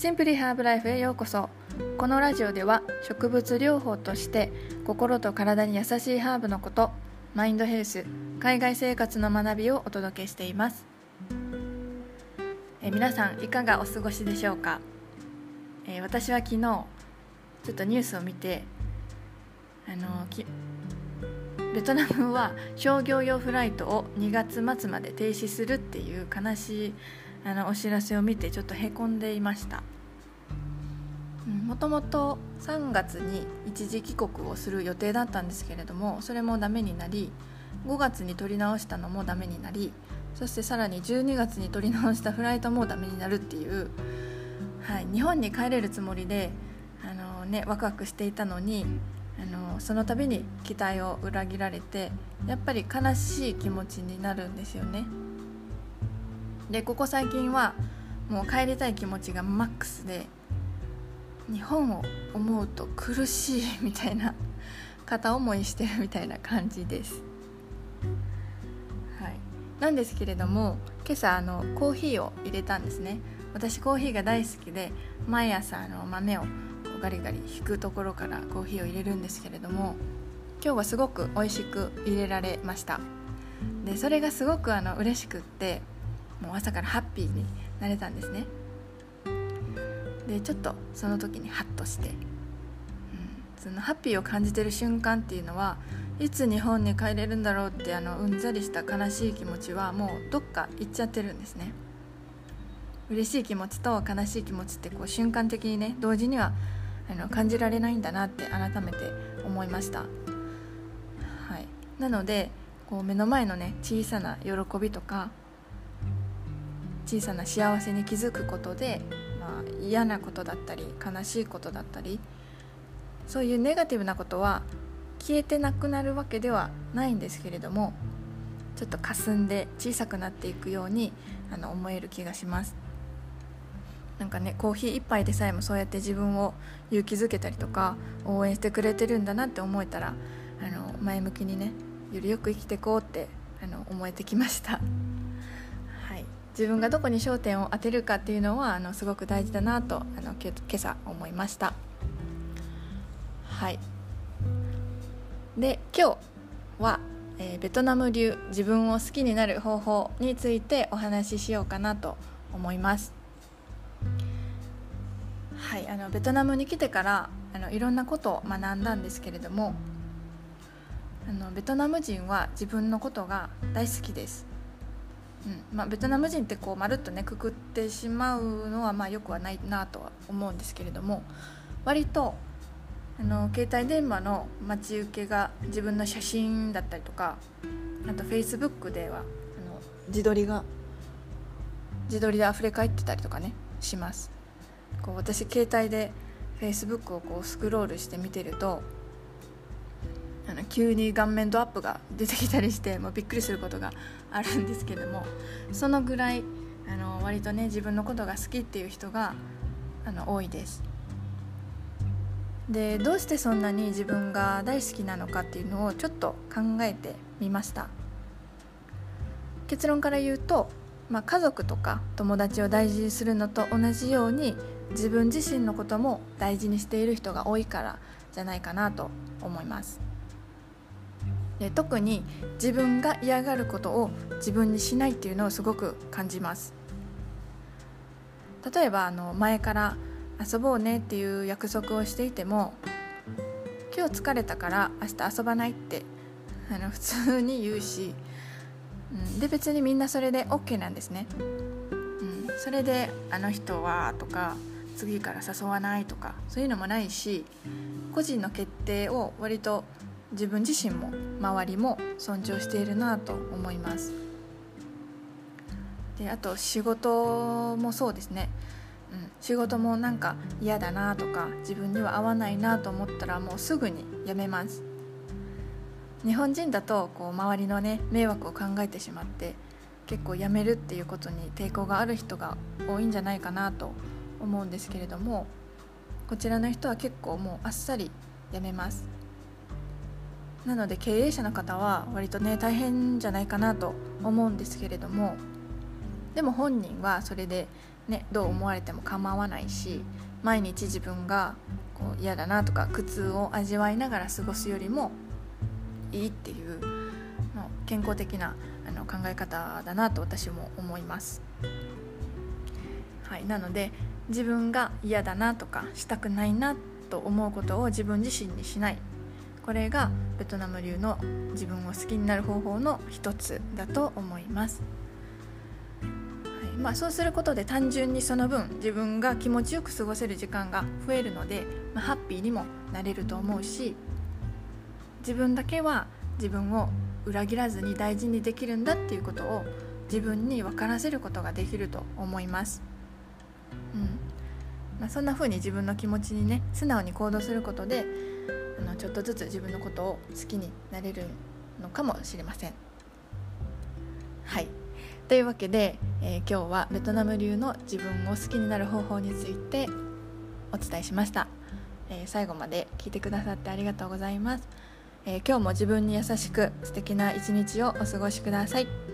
シンプリハーブライフへようこそ。このラジオでは植物療法として心と体に優しいハーブのことマインドヘルス海外生活の学びをお届けしています。え皆さんいかがお過ごしでしょうか、え私は昨日ちょっとニュースを見てあのベトナムは商業用フライトを2月末まで停止するっていう悲しいあのお知らせを見てちょっとへこんでいました。もともと3月に一時帰国をする予定だったんですけれどもそれもダメになり5月に取り直したのもダメになりそしてさらに12月に取り直したフライトもダメになるっていう、はい、日本に帰れるつもりであの、ね、ワクワクしていたのにあのその度に期待を裏切られてやっぱり悲しい気持ちになるんですよね。でここ最近はもう帰りたい気持ちがマックスで日本を思うと苦しいみたいな片思いしてるみたいな感じです。はい、なんですけれども今朝あのコーヒーを入れたんですね。私コーヒーが大好きで毎朝あの豆をガリガリ引くところからコーヒーを入れるんですけれども今日はすごく美味しく入れられました。でそれがすごくあの嬉しくってもう朝からハッピーになれたんですね。でちょっとその時にハッとして、うん、そのハッピーを感じてる瞬間っていうのはいつ日本に帰れるんだろうってあのうんざりした悲しい気持ちはもうどっか行っちゃってるんですね。嬉しい気持ちと悲しい気持ちってこう瞬間的にね同時にはあの感じられないんだなって改めて思いました、はい、なのでこう目の前のね小さな喜びとか小さな幸せに気づくことで、嫌なことだったり悲しいことだったりそういうネガティブなことは消えてなくなるわけではないんですけれどもちょっと霞んで小さくなっていくようにあの思える気がしますなんかねコーヒー1杯でさえもそうやって自分を勇気づけたりとか応援してくれてるんだなって思えたらあの前向きにねよりよく生きていこうってあの思えてきました。自分がどこに焦点を当てるかっていうのはあのすごく大事だなとあの今朝思いました。はい。で今日は、えー、ベトナム流自分を好きになる方法についてお話ししようかなと思います。はい。あのベトナムに来てからあのいろんなことを学んだんですけれどもあのベトナム人は自分のことが大好きです。うん。まあ、ベトナム人ってこうまるっとねくくってしまうのはまあよくはないなとは思うんですけれども割とあの携帯電話の待ち受けが自分の写真だったりとかあとフェイスブックではあの自撮りが？自撮りで溢れ返ってたりとかねします。こう私携帯でフェイスブックをこうスクロールして見てるとあの急に顔面ドアップが出てきたりしてもうびっくりすることがあるんですけどもそのぐらいあの割とね自分のことが好きっていう人があの多いです。でどうしてそんなに自分が大好きなのかっていうのをちょっと考えてみました。結論から言うと、まあ、家族とか友達を大事にするのと同じように自分自身のことも大事にしている人が多いからじゃないかなと思います。で特に自分が嫌がることを自分にしないっていうのをすごく感じます。例えばあの前から遊ぼうねっていう約束をしていても今日疲れたから明日遊ばないってあの普通に言うし、うん、で別にみんなそれで OK なんですね、うん、それであの人はとか次から誘わないとかそういうのもないし個人の決定を割と自分自身も周りも尊重しているなと思います。であと仕事もそうですね、うん、仕事もなんか嫌だなとか自分には合わないなと思ったらもうすぐに辞めます。日本人だとこう周りのね迷惑を考えてしまって結構辞めるっていうことに抵抗がある人が多いんじゃないかなと思うんですけれどもこちらの人は結構もうあっさり辞めます。なので経営者の方は割とね大変じゃないかなと思うんですけれどもでも本人はそれでね、どう思われても構わないし毎日自分がこう嫌だなとか苦痛を味わいながら過ごすよりもいいっていうの健康的なあの考え方だなと私も思います。はい、なので自分が嫌だなとかしたくないなと思うことを自分自身にしないこれがベトナム流の自分を好きになる方法の一つだと思います。はいまあ、そうすることで単純にその分自分が気持ちよく過ごせる時間が増えるので、まあ、ハッピーにもなれると思うし自分だけは自分を裏切らずに大事にできるんだっていうことを自分に分からせることができると思います。うんまあ、そんな風に自分の気持ちにね素直に行動することであのちょっとずつ自分のことを好きになれるのかもしれません。はい。というわけで、えー、今日はベトナム流の自分を好きになる方法についてお伝えしました、えー、最後まで聞いてくださってありがとうございます、えー、今日も自分に優しく素敵な一日をお過ごしください。